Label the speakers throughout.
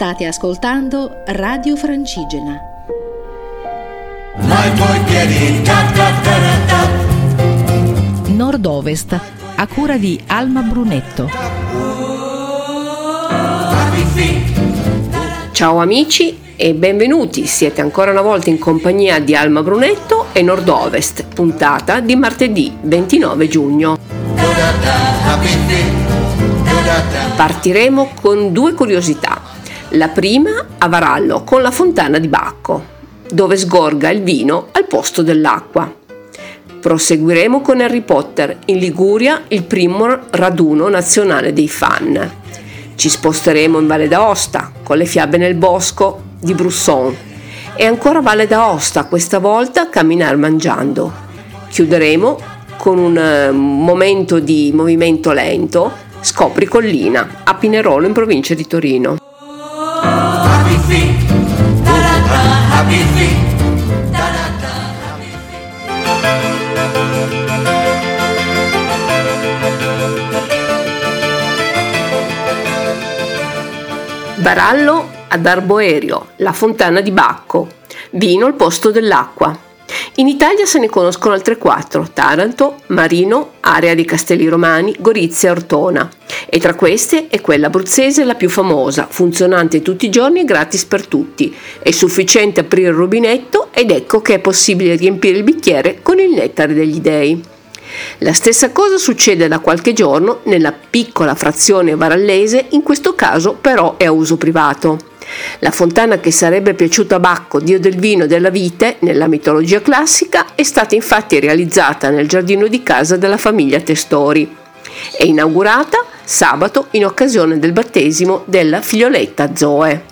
Speaker 1: State ascoltando Radio Francigena. Nord-Ovest, a cura di Alma Brunetto.
Speaker 2: Ciao amici e benvenuti, siete ancora una volta in compagnia di Alma Brunetto e Nord-Ovest, puntata di martedì 29 giugno. Partiremo con due curiosità. La prima a Varallo con la fontana di Bacco, dove sgorga il vino al posto dell'acqua. Proseguiremo con Harry Potter, in Liguria il primo raduno nazionale dei fan. Ci sposteremo in Valle d'Aosta con le fiabe nel bosco di Brusson e ancora Valle d'Aosta, questa volta camminare mangiando. Chiuderemo con un eh, momento di movimento lento Scopri Collina a Pinerolo in provincia di Torino. Barallo ad Arboerio, la fontana di Bacco, vino al posto dell'acqua. In Italia se ne conoscono altre quattro, Taranto, Marino, area di Castelli Romani, Gorizia e Ortona. E tra queste è quella abruzzese la più famosa, funzionante tutti i giorni e gratis per tutti. È sufficiente aprire il rubinetto ed ecco che è possibile riempire il bicchiere con il nettare degli dei. La stessa cosa succede da qualche giorno nella piccola frazione varallese, in questo caso però è a uso privato. La fontana che sarebbe piaciuta a Bacco, dio del vino e della vite, nella mitologia classica, è stata infatti realizzata nel giardino di casa della famiglia Testori. È inaugurata sabato in occasione del battesimo della figlioletta Zoe.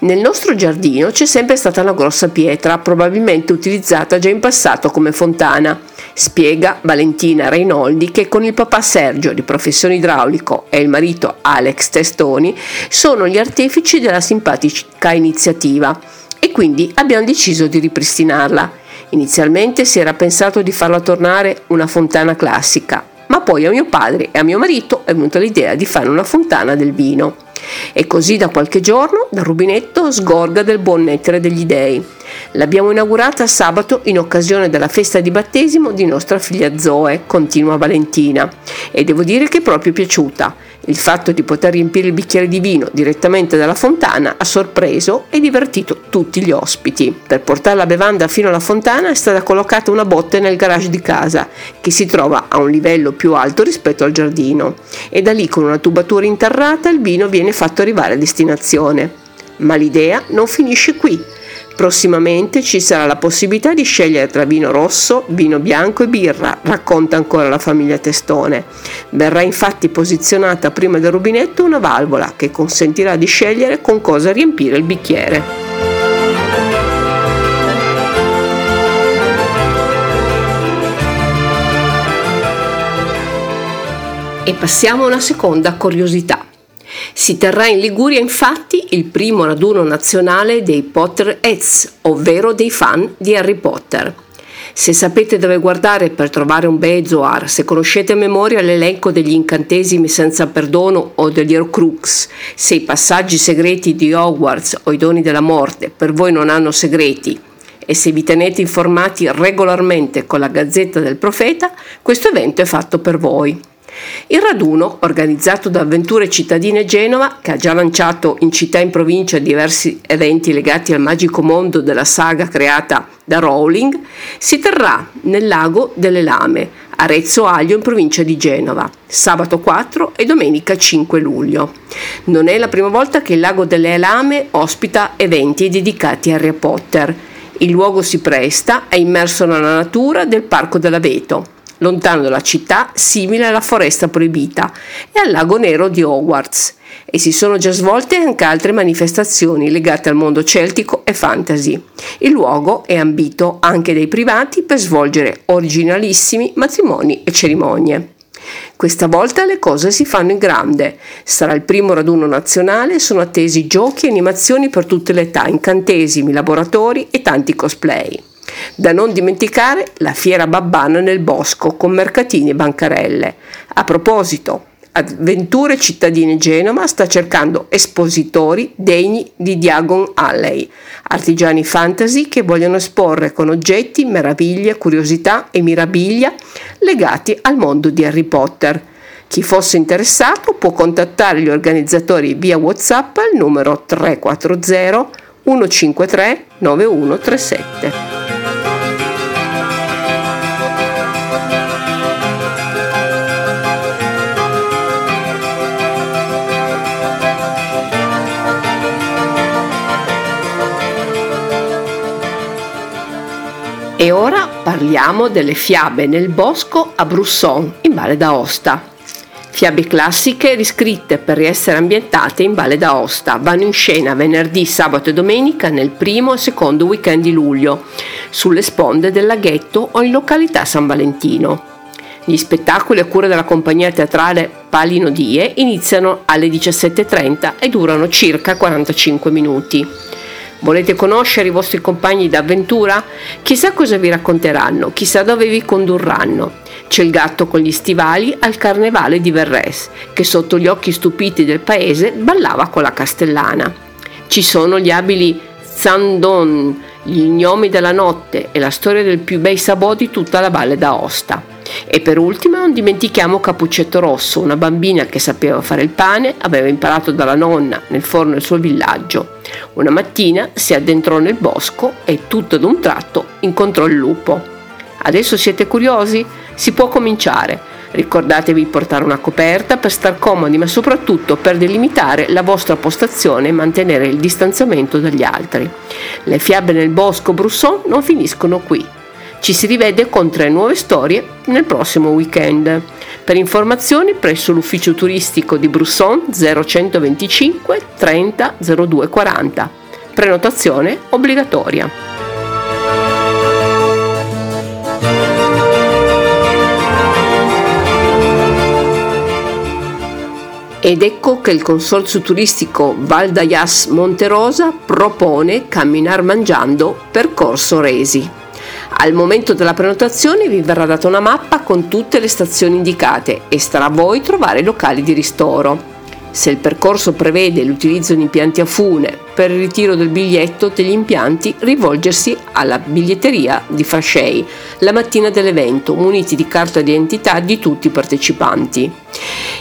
Speaker 2: Nel nostro giardino c'è sempre stata una grossa pietra, probabilmente utilizzata già in passato come fontana. Spiega Valentina Reinoldi che con il papà Sergio di professione idraulico e il marito Alex Testoni sono gli artefici della simpatica iniziativa e quindi abbiamo deciso di ripristinarla. Inizialmente si era pensato di farla tornare una fontana classica, ma poi a mio padre e a mio marito è venuta l'idea di fare una fontana del vino. E così da qualche giorno dal rubinetto sgorga del buon nettare degli dei. L'abbiamo inaugurata sabato in occasione della festa di battesimo di nostra figlia Zoe, continua Valentina, e devo dire che è proprio piaciuta. Il fatto di poter riempire il bicchiere di vino direttamente dalla fontana ha sorpreso e divertito tutti gli ospiti. Per portare la bevanda fino alla fontana è stata collocata una botte nel garage di casa, che si trova a un livello più alto rispetto al giardino, e da lì con una tubatura interrata il vino viene fatto arrivare a destinazione. Ma l'idea non finisce qui. Prossimamente ci sarà la possibilità di scegliere tra vino rosso, vino bianco e birra, racconta ancora la famiglia Testone. Verrà infatti posizionata prima del rubinetto una valvola che consentirà di scegliere con cosa riempire il bicchiere. E passiamo a una seconda curiosità. Si terrà in Liguria infatti il primo raduno nazionale dei Potterheads, ovvero dei fan di Harry Potter. Se sapete dove guardare per trovare un Bezoar, se conoscete a memoria l'elenco degli incantesimi senza perdono o degli Horcrux, se i passaggi segreti di Hogwarts o i doni della morte per voi non hanno segreti, e se vi tenete informati regolarmente con la Gazzetta del Profeta, questo evento è fatto per voi. Il raduno, organizzato da Avventure Cittadine Genova, che ha già lanciato in città e in provincia diversi eventi legati al magico mondo della saga creata da Rowling, si terrà nel lago delle Lame, a Rezzo Aglio in provincia di Genova, sabato 4 e domenica 5 luglio. Non è la prima volta che il lago delle Lame ospita eventi dedicati a Harry Potter. Il luogo si presta, è immerso nella natura del Parco dell'Aveto lontano dalla città, simile alla foresta proibita e al lago nero di Hogwarts. E si sono già svolte anche altre manifestazioni legate al mondo celtico e fantasy. Il luogo è ambito anche dai privati per svolgere originalissimi matrimoni e cerimonie. Questa volta le cose si fanno in grande. Sarà il primo raduno nazionale, sono attesi giochi e animazioni per tutte le età, incantesimi, laboratori e tanti cosplay. Da non dimenticare la fiera babbana nel bosco con mercatini e bancarelle. A proposito, Avventure Cittadine Genova sta cercando espositori degni di Diagon Alley, artigiani fantasy che vogliono esporre con oggetti, meraviglie, curiosità e mirabilia legati al mondo di Harry Potter. Chi fosse interessato può contattare gli organizzatori via WhatsApp al numero 340 153 9137. Ora parliamo delle fiabe nel bosco a Brusson, in Valle d'Aosta. Fiabe classiche riscritte per essere ambientate in Valle d'Aosta vanno in scena venerdì, sabato e domenica nel primo e secondo weekend di luglio, sulle sponde del laghetto o in località San Valentino. Gli spettacoli a cura della compagnia teatrale Palino Die iniziano alle 17.30 e durano circa 45 minuti. Volete conoscere i vostri compagni d'avventura? Chissà cosa vi racconteranno, chissà dove vi condurranno. C'è il gatto con gli stivali al carnevale di Verres, che sotto gli occhi stupiti del paese ballava con la castellana. Ci sono gli abili Zandon, gli gnomi della notte e la storia del più bei sabò di tutta la valle d'Aosta. E per ultima non dimentichiamo Capuccetto Rosso, una bambina che sapeva fare il pane, aveva imparato dalla nonna nel forno del suo villaggio. Una mattina si addentrò nel bosco e tutto ad un tratto incontrò il lupo. Adesso siete curiosi? Si può cominciare. Ricordatevi di portare una coperta per star comodi, ma soprattutto per delimitare la vostra postazione e mantenere il distanziamento dagli altri. Le fiabe nel bosco Brusson non finiscono qui. Ci si rivede con tre nuove storie nel prossimo weekend. Per informazioni presso l'ufficio turistico di Brusson 0125 30 02 40. Prenotazione obbligatoria. Ed ecco che il consorzio turistico Val d'Ayas Monterosa propone Camminar Mangiando Percorso Resi. Al momento della prenotazione vi verrà data una mappa con tutte le stazioni indicate e starà a voi trovare i locali di ristoro. Se il percorso prevede l'utilizzo di impianti a fune per il ritiro del biglietto degli impianti, rivolgersi alla biglietteria di Frascei la mattina dell'evento, muniti di carta di identità di tutti i partecipanti.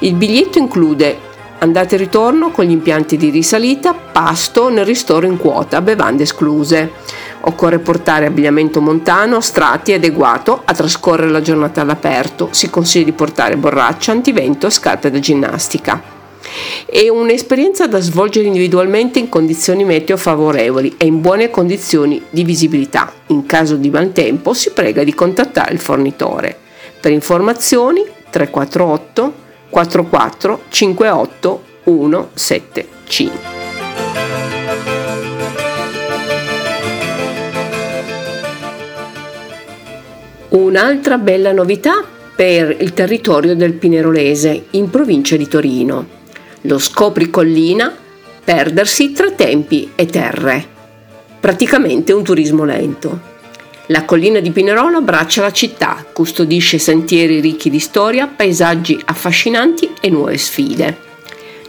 Speaker 2: Il biglietto include andata e ritorno con gli impianti di risalita, pasto nel ristoro in quota, bevande escluse. Occorre portare abbigliamento montano, strati adeguato a trascorrere la giornata all'aperto. Si consiglia di portare borraccia, antivento e scarpe da ginnastica. È un'esperienza da svolgere individualmente in condizioni meteo favorevoli e in buone condizioni di visibilità. In caso di maltempo si prega di contattare il fornitore. Per informazioni 348 44 58 175. Un'altra bella novità per il territorio del Pinerolese, in provincia di Torino. Lo scopri collina, perdersi tra tempi e terre. Praticamente un turismo lento. La collina di Pinerolo abbraccia la città, custodisce sentieri ricchi di storia, paesaggi affascinanti e nuove sfide.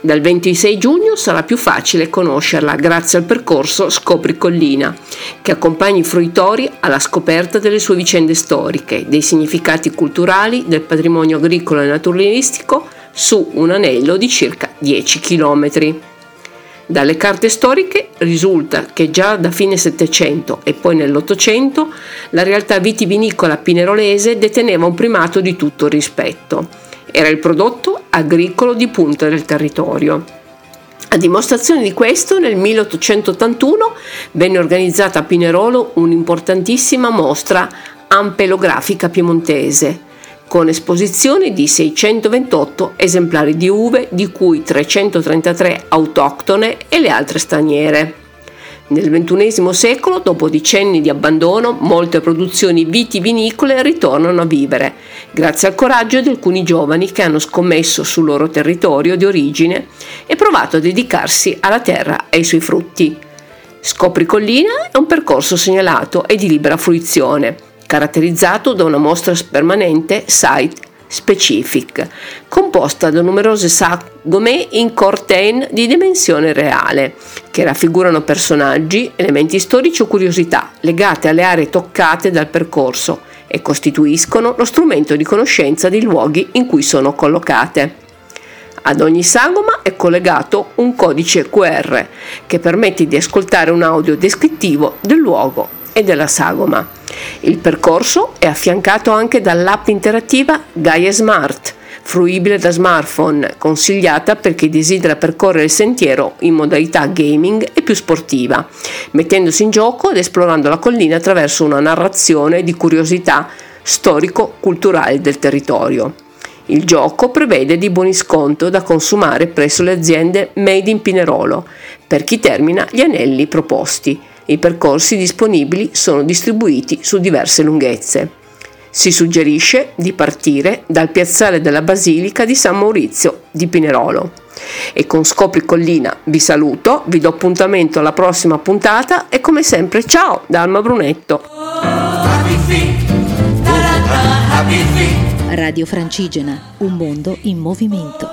Speaker 2: Dal 26 giugno sarà più facile conoscerla grazie al percorso Scopri Collina, che accompagna i fruitori alla scoperta delle sue vicende storiche, dei significati culturali, del patrimonio agricolo e naturalistico su un anello di circa 10 km. Dalle carte storiche risulta che già da fine Settecento e poi nell'Ottocento la realtà vitivinicola pinerolese deteneva un primato di tutto rispetto era il prodotto agricolo di punta del territorio. A dimostrazione di questo, nel 1881 venne organizzata a Pinerolo un'importantissima mostra ampelografica piemontese, con esposizione di 628 esemplari di uve, di cui 333 autoctone e le altre straniere. Nel XXI secolo, dopo decenni di abbandono, molte produzioni vitivinicole ritornano a vivere, grazie al coraggio di alcuni giovani che hanno scommesso sul loro territorio di origine e provato a dedicarsi alla terra e ai suoi frutti. Scopri Collina è un percorso segnalato e di libera fruizione, caratterizzato da una mostra permanente site Specific, composta da numerose sagome in cortain di dimensione reale, che raffigurano personaggi, elementi storici o curiosità legate alle aree toccate dal percorso e costituiscono lo strumento di conoscenza dei luoghi in cui sono collocate. Ad ogni sagoma è collegato un codice QR che permette di ascoltare un audio descrittivo del luogo e della sagoma. Il percorso è affiancato anche dall'app interattiva Gaia Smart, fruibile da smartphone, consigliata per chi desidera percorrere il sentiero in modalità gaming e più sportiva, mettendosi in gioco ed esplorando la collina attraverso una narrazione di curiosità storico-culturali del territorio. Il gioco prevede di buoni sconto da consumare presso le aziende Made in Pinerolo per chi termina gli anelli proposti. I percorsi disponibili sono distribuiti su diverse lunghezze. Si suggerisce di partire dal piazzale della Basilica di San Maurizio di Pinerolo. E con Scopri Collina vi saluto, vi do appuntamento alla prossima puntata e come sempre ciao da Alma Brunetto.
Speaker 1: Radio Francigena, un mondo in movimento.